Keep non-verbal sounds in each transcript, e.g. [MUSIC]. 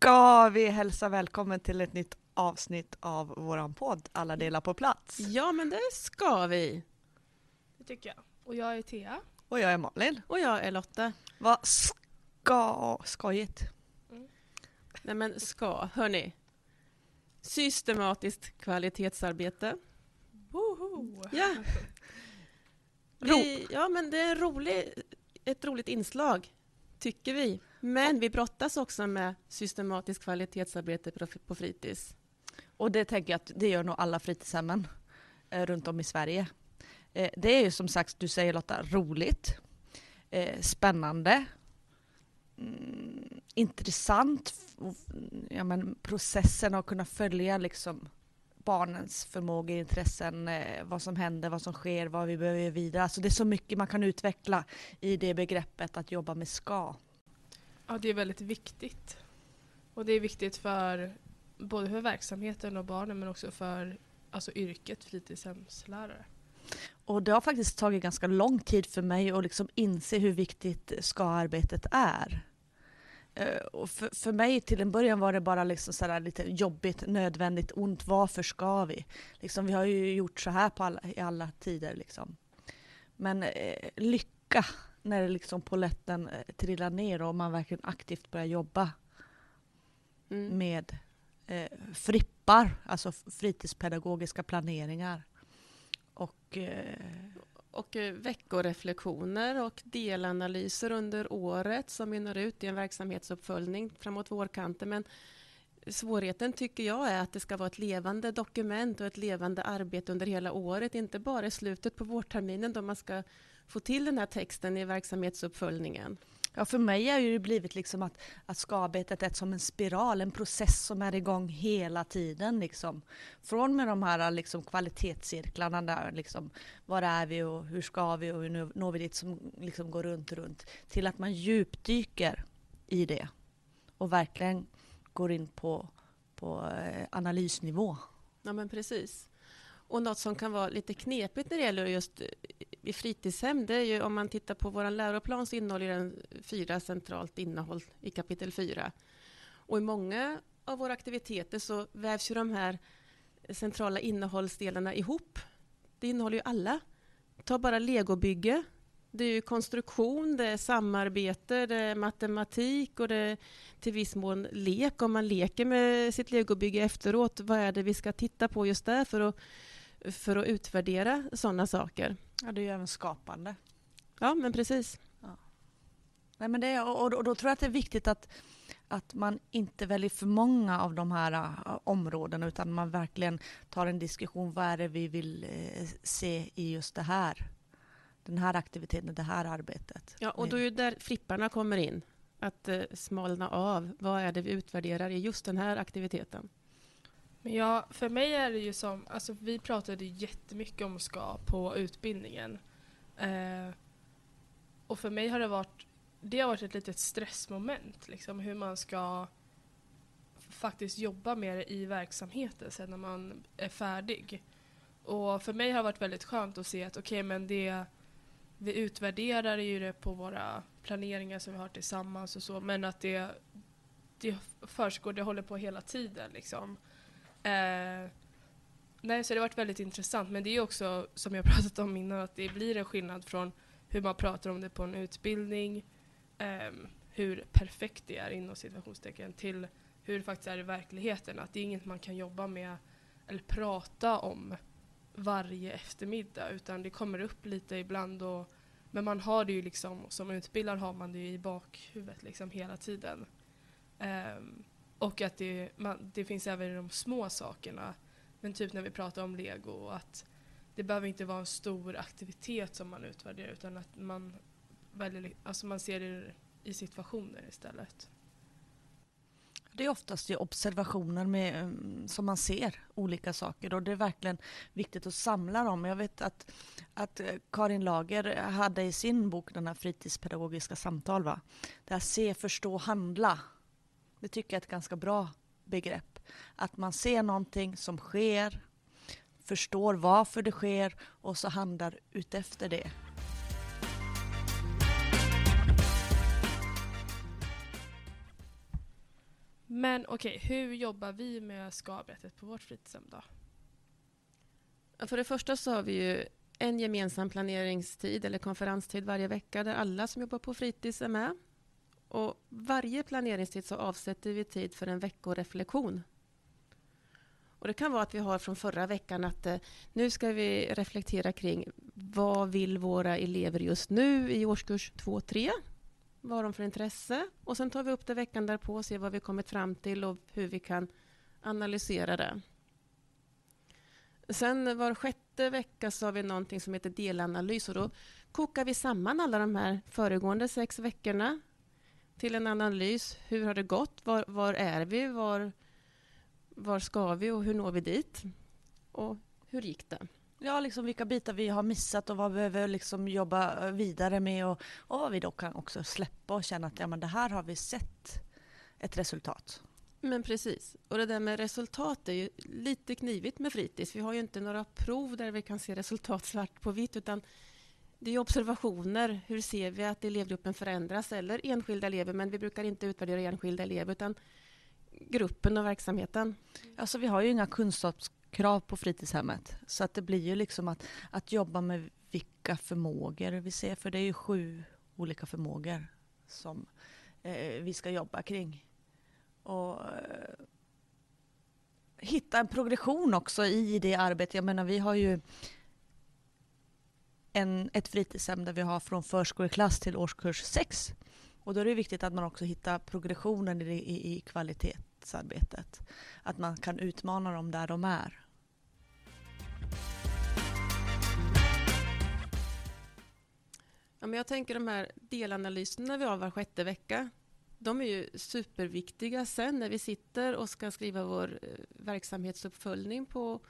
ska vi hälsa välkommen till ett nytt avsnitt av våran podd Alla delar på plats. Ja, men det ska vi. Det tycker jag. Och jag är Thea. Och jag är Malin. Och jag är Lotta. Vad ska... skojigt. Nej men ska, hörni. Systematiskt kvalitetsarbete. Woho! Ja. Vi, ja, men det är en rolig, ett roligt inslag, tycker vi. Men vi brottas också med systematiskt kvalitetsarbete på- fritids. Och det tänker jag att det gör nog alla fritidshemmen eh, runt om i Sverige. Eh, det är ju som sagt, du säger Lotta, roligt, eh, spännande, mm, intressant, ja, men processen att kunna följa liksom barnens förmågor, intressen, eh, vad som händer, vad som sker, vad vi behöver göra vidare. Alltså det är så mycket man kan utveckla i det begreppet att jobba med ska. Ja, det är väldigt viktigt. Och det är viktigt för både för verksamheten och barnen men också för alltså, yrket fritidshemslärare. Och det har faktiskt tagit ganska lång tid för mig att liksom inse hur viktigt ska-arbetet är. Eh, och för, för mig till en början var det bara liksom sådär lite jobbigt, nödvändigt, ont. Varför ska vi? Liksom, vi har ju gjort så här på alla, i alla tider. Liksom. Men eh, lycka när det liksom poletten eh, trillar ner och man verkligen aktivt börjar jobba Mm. med eh, frippar, alltså fritidspedagogiska planeringar. Och eh, Och eh, veckoreflektioner och delanalyser under året som mynnar ut i en verksamhetsuppföljning framåt vårkanten. Men svårigheten tycker jag är att det ska vara ett levande dokument och ett levande arbete under hela året, inte bara i slutet på vårterminen då man ska få till den här texten i verksamhetsuppföljningen. Ja, för mig har det blivit liksom att, att skabetet är som en spiral, en process som är igång hela tiden. Liksom. Från med de här liksom, kvalitetscirklarna där, liksom, var är vi och hur ska vi och hur når vi dit som liksom, går runt, runt, till att man djupdyker i det och verkligen går in på, på eh, analysnivå. Ja, men precis. Och något som kan vara lite knepigt när det gäller just eh, i fritidshem, det är ju om man tittar på vår läroplan så innehåller den fyra centralt innehåll i kapitel 4. Och i många av våra aktiviteter så vävs ju de här centrala innehållsdelarna ihop. Det innehåller ju alla. Ta bara legobygge. Det är ju konstruktion, det är samarbete, det är matematik och det är till viss mån lek. Om man leker med sitt legobygge efteråt, vad är det vi ska titta på just där för att, för att utvärdera sådana saker? Ja, det är ju även skapande. Ja, men precis. Nej, men det, är- och, och då tror jag att det är viktigt att, att man inte väljer för många av de här uh, områdena utan man verkligen tar en diskussion. Vad är det vi vill eh, se i just det här? Den här aktiviteten, det här arbetet. Ja, och då är ju där flipparna kommer in. Att eh, smalna av. Vad är det vi utvärderar i just den här aktiviteten? Men ja, för mig är det ju som, alltså vi pratade jättemycket om ska på utbildningen. Eh, och för mig har det varit, det har varit ett litet stressmoment, liksom hur man ska faktiskt jobba med det i verksamheten sen när man är färdig. Och för mig har det varit väldigt skönt att se att okej men det, vi utvärderar ju det på våra planeringar som vi har tillsammans och så, men att det, det försiggår, det håller på hela tiden liksom. Eh, nej, så det har varit väldigt intressant. Men det är också, som jag [LAUGHS] pratat om innan, att det blir en skillnad från hur man pratar om det på en utbildning, eh, hur perfekt det är inom situationstecken, till hur det faktiskt är i verkligheten. Att det är inget man kan jobba med eller prata om varje eftermiddag, utan det kommer upp lite ibland. Och, men man har det ju liksom, som utbildare har man det ju i bakhuvudet liksom hela tiden. Ehm, och att det, man, det finns även i de små sakerna. Men typ när vi pratar om lego, att det behöver inte vara en stor aktivitet som man utvärderar utan att man, väljer, alltså man ser det i situationer istället. Det är oftast ju observationer med, mm, som man ser olika saker och det är verkligen viktigt att samla dem. Jag vet att, att Karin Lager hade i sin bok den här fritidspedagogiska samtal, va? det här se, förstå, handla. Det tycker jag är ett ganska bra begrepp. Att man ser någonting som sker, förstår varför det sker och så handlar utefter det. Men okej, hur jobbar vi med ska-arbetet på vårt fritidshem då? För det första så har vi ju en gemensam planeringstid eller konferenstid varje vecka där alla som jobbar på fritids är med. Och varje planeringstid så avsätter vi tid för en veckoreflektion. Och det kan vara att vi har från förra veckan att eh, nu ska vi reflektera kring vad vill våra elever just nu i årskurs 2 3? Vad har de för intresse? Och sen tar vi upp det veckan därpå och ser vad vi kommit fram till och hur vi kan analysera det. Sen var sjätte vecka så har vi någonting som heter delanalys och då kokar vi samman alla de här föregående sex veckorna till en analys. Hur har det gått? Var, var är vi? Var, var ska vi och hur når vi dit? Och hur gick det? Ja, liksom vilka bitar vi har missat och vad vi behöver liksom jobba vidare med och, och vad vi då kan också släppa och känna att ja, men det här har vi sett ett resultat. Men precis. Och det där med resultat är ju lite knivigt med fritids. Vi har ju inte några prov där vi kan se resultat svart på vitt, utan det är observationer. Hur ser vi att elevgruppen förändras? Eller enskilda elever, men vi brukar inte utvärdera enskilda elever, utan gruppen och verksamheten. Alltså vi har ju inga kunskapskrav på fritidshemmet, så att det blir ju liksom att, att jobba med vilka förmågor vi ser, för det är ju sju olika förmågor som eh, vi ska jobba kring och eh, hitta en progression också i det arbetet. Jag menar, vi har ju en, ett fritidshem där vi har från förskoleklass till årskurs 6. Och då är det viktigt att man också hittar progressionen i, i, i kvalitetsarbetet. Att man kan utmana dem där de är. Ja, men jag tänker de här delanalyserna vi har var sjätte vecka de är ju superviktiga sen när vi sitter och ska skriva vår eh, verksamhetsuppföljning på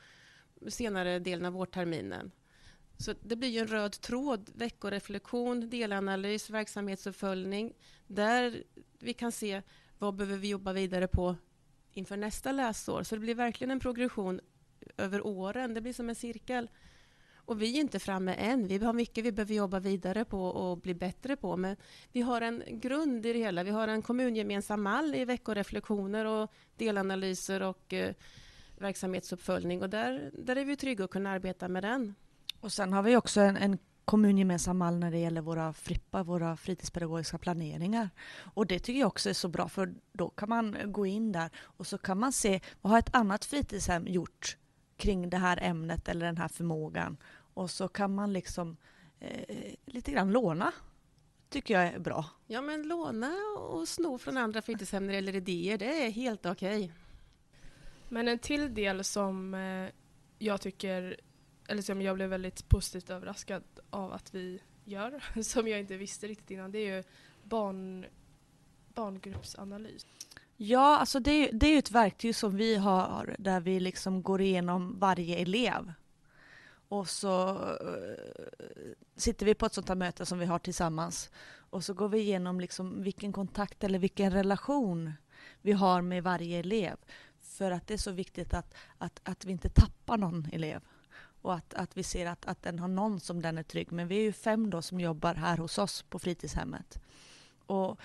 senare delen av vårterminen. Så det blir ju en röd tråd, veckoreflektion, delanalys, verksamhetsuppföljning, där vi kan se vad behöver vi jobba vidare på inför nästa läsår. Så det blir verkligen en progression över åren. Det blir som en cirkel. Och vi är inte framme än. Vi har mycket vi behöver jobba vidare på och bli bättre på. Men vi har en grund i det hela. Vi har en kommungemensam mall i veckoreflektioner och delanalyser och eh, verksamhetsuppföljning. Och där, där är vi trygga att kunna arbeta med den. Och sen har vi också en, en kommungemensam mall när det gäller våra FRIPPA, våra fritidspedagogiska planeringar. Och det tycker jag också är så bra, för då kan man gå in där och så kan man se vad har ett annat fritidshem gjort kring det här ämnet eller den här förmågan. Och så kan man liksom eh, lite grann låna. tycker jag är bra. Ja, men låna och sno från andra fritidshem när det gäller idéer, det är helt okej. Okay. Men en till del som eh, jag tycker, eller som jag blev väldigt positivt överraskad av att vi gör, [LAUGHS] som jag inte visste riktigt innan, det är ju barn, barngruppsanalys. Ja, alltså det, det är ju ett verktyg som vi har där vi liksom går igenom varje elev. Och så eh, sitter vi på ett sånt här möte som vi har tillsammans och så går vi igenom liksom vilken kontakt eller vilken relation vi har med varje elev. För att det är så viktigt att, att, att vi inte tappar någon elev och att, att vi ser att, att den har någon som den är trygg Men Vi är ju fem då som jobbar här hos oss på fritidshemmet. Och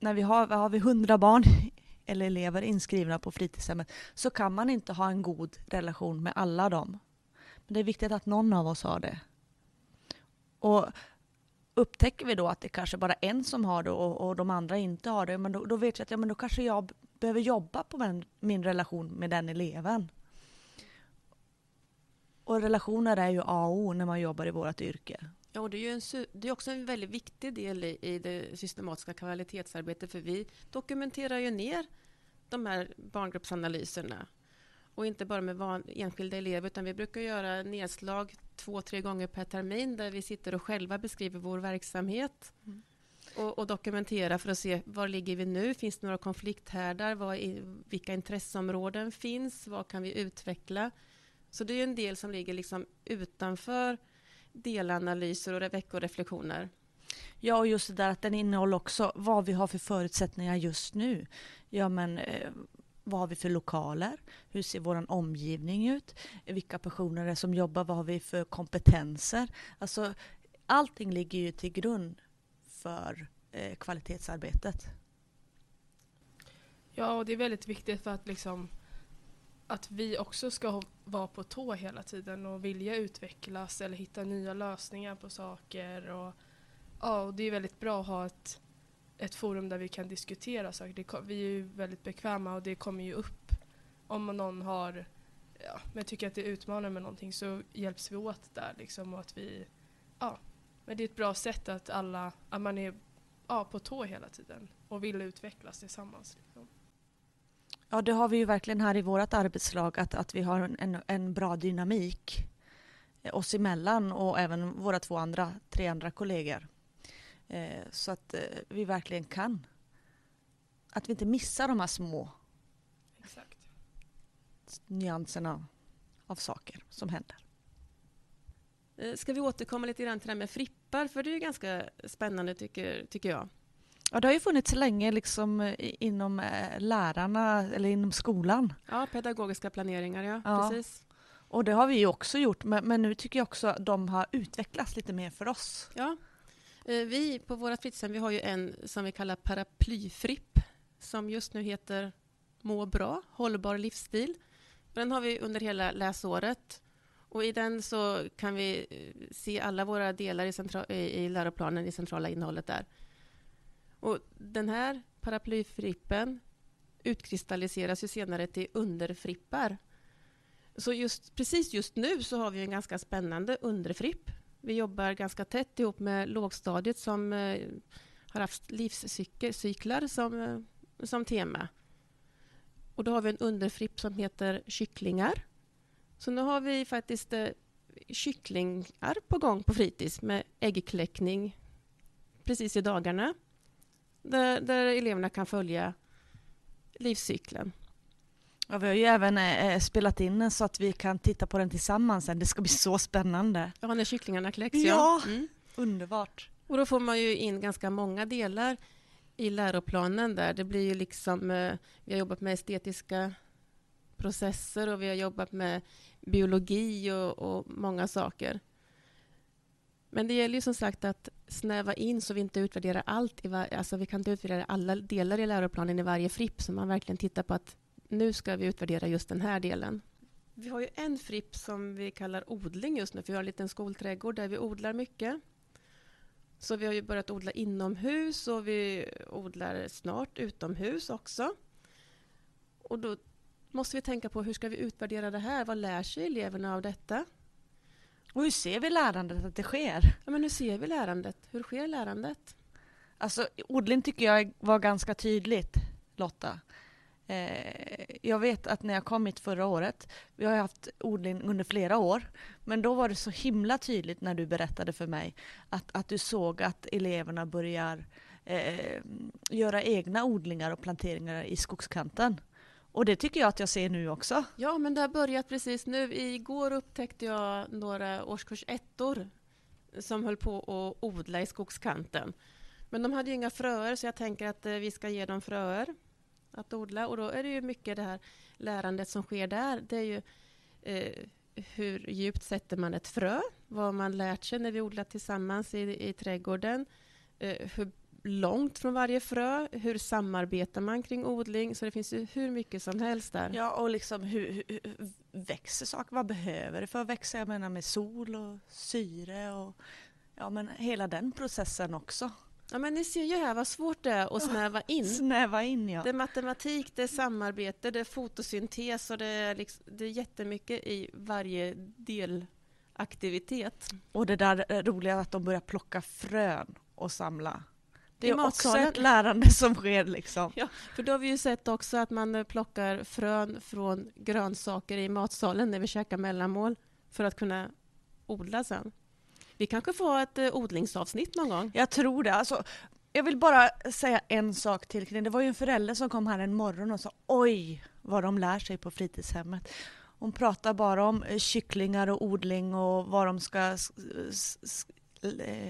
när vi har, har vi 100 barn [LAUGHS] eller elever inskrivna på fritidshemmet så kan man inte ha en god relation med alla dem. Men det är viktigt att någon av oss har det. Och upptäcker vi då att det kanske bara är en som har det och, och de andra inte har det, men då, då, vet jag att ja, men då kanske jag behöver jobba på min, min relation med den eleven. Och relationer är ju A och O när man jobbar i vårt yrke. Ja, och det är ju en, det är också en väldigt viktig del i, i det systematiska kvalitetsarbetet, för vi dokumenterar ju ner de här barngruppsanalyserna. Och inte bara med van, enskilda elever, utan vi brukar göra nedslag två, tre gånger per termin, där vi sitter och själva beskriver vår verksamhet. Mm. Och, och dokumentera för att se var ligger vi nu? Finns det några konflikthärdar? Vad, vilka intresseområden finns? Vad kan vi utveckla? Så det är en del som ligger liksom utanför delanalyser och veckoreflektioner. Ja, och just det där att den innehåller också vad vi har för förutsättningar just nu. Ja, men eh, vad har vi för lokaler? Hur ser vår omgivning ut? Vilka personer är det som jobbar? Vad har vi för kompetenser? Alltså, allting ligger ju till grund för eh, kvalitetsarbetet. Ja, och det är väldigt viktigt för att liksom att vi också ska vara på tå hela tiden och vilja utvecklas eller hitta nya lösningar på saker. Och, ja, och det är väldigt bra att ha ett, ett forum där vi kan diskutera saker. Det, vi är ju väldigt bekväma och det kommer ju upp om någon har, ja, men tycker att det är utmanande med någonting så hjälps vi åt där liksom och att vi, ja, men det är ett bra sätt att alla, att man är ja, på tå hela tiden och vill utvecklas tillsammans. Liksom. Ja, det har vi ju verkligen här i vårt arbetslag, att, att vi har en- en, bra dynamik eh, oss emellan och även våra två andra, tre andra kollegor. Eh, så att eh, vi verkligen kan. Att vi inte missar de här små Exakt. nyanserna av saker som händer. Eh, Ska vi återkomma lite grann till det här med frippar? För det är ganska spännande tycker, tycker jag. Ja, det har ju funnits länge liksom eh, inom eh, lärarna eller inom skolan. Ja, pedagogiska planeringar, ja. Ja. Precis. Och det har vi ju också gjort, men, men nu tycker jag också att de har utvecklats lite mer för oss. Ja. Eh, Vi på våra fritidshem vi har ju en som vi kallar paraplyfripp som just nu heter Må bra, hållbar livsstil. Den har vi under hela läsåret. Och I den så kan vi se alla våra delar i, centra- i läroplanen, i centrala innehållet där. Och den här paraplyfrippen utkristalliseras ju senare till underfrippar. Så just, precis just nu så har vi en ganska spännande underfripp. Vi jobbar ganska tätt ihop med lågstadiet som eh, har haft livscyklar som, eh, som tema. Och då har vi en underfripp som heter kycklingar. Så nu har vi faktiskt eh, kycklingar på gång på fritids med äggkläckning precis i dagarna. Där, där eleverna kan följa livscykeln. Ja, vi har ju även eh, spelat in den så att vi kan titta på den tillsammans sen. Det ska bli så spännande. Ja, när kycklingarna kläcks. Ja. Mm. Underbart. Och då får man ju in ganska många delar i läroplanen där. Det blir ju liksom, eh, vi har jobbat med estetiska processer och vi har jobbat med biologi och, och många saker. Men det gäller ju som sagt att snäva in så vi inte utvärderar allt. I var, alltså vi kan inte utvärdera alla delar i läroplanen i varje fripp, så man verkligen tittar på att nu ska vi utvärdera just den här delen. Vi har ju en fripp som vi kallar odling just nu, för vi har en liten skolträdgård där vi odlar mycket. Så vi har ju börjat odla inomhus och vi odlar snart utomhus också. Och då måste vi tänka på hur ska vi utvärdera det här? Vad lär sig eleverna av detta? Och hur ser vi lärandet att det sker? Ja, men hur ser vi lärandet? Hur sker lärandet? Alltså, odling tycker jag var ganska tydligt, Lotta. Eh, jag vet att när jag kom hit förra året, vi har haft odling under flera år, men då var det så himla tydligt när du berättade för mig att, att du såg att eleverna börjar eh, göra egna odlingar och planteringar i skogskanten. Och det tycker jag att jag ser nu också. Ja, men det har börjat precis nu. Igår upptäckte jag några årskurs ettor som höll på att odla i skogskanten. Men de hade ju inga fröer, så jag tänker att eh, vi ska ge dem fröer att odla. Och då är det ju mycket det här lärandet som sker där. Det är ju eh, hur djupt sätter man ett frö? Vad har man lärt sig när vi odlar tillsammans i, i trädgården? Eh, hur långt från varje frö? Hur samarbetar man kring odling? Så det finns ju hur mycket som helst där. Ja, och liksom hur, hur, växer saker? Vad behöver det för att växa? Jag menar med sol och syre och ja, men hela den processen också. Ja, men ni ser ju här vad svårt det är att snäva in. Snäva in ja. Det är matematik, det är samarbete, det är fotosyntes och det är, liksom, det är jättemycket i varje delaktivitet. Och det där roliga att de börjar plocka frön och samla. Det är också ett lärande som sker liksom. För då har vi ju sett också att man eh, plockar frön från grönsaker i matsalen när vi käkar mellanmål för att kunna odla sen. Vi kanske får ett eh, odlingsavsnitt någon gång. Jag tror det. Alltså, jag vill bara säga en sak till kring det. var ju en förälder som kom här en morgon och sa oj vad de lär sig på fritidshemmet. Hon pratar bara om eh, kycklingar och odling och vad de ska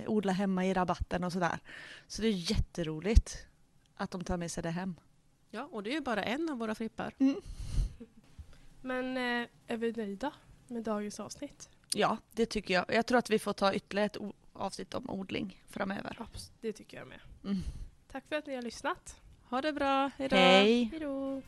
odla hemma i rabatten och sådär. Så det är jätteroligt att de tar med sig det hem. Ja, och det är ju bara en av våra frippar. Men eh, är vi nöjda med dagens avsnitt? Ja, det tycker jag. Jag tror att vi får ta ytterligare ett avsnitt om odling framöver. Abs- Det tycker jag med. Mm. Tack för att ni har lyssnat. Ha det bra. Hejdå. Hej! Hejdå.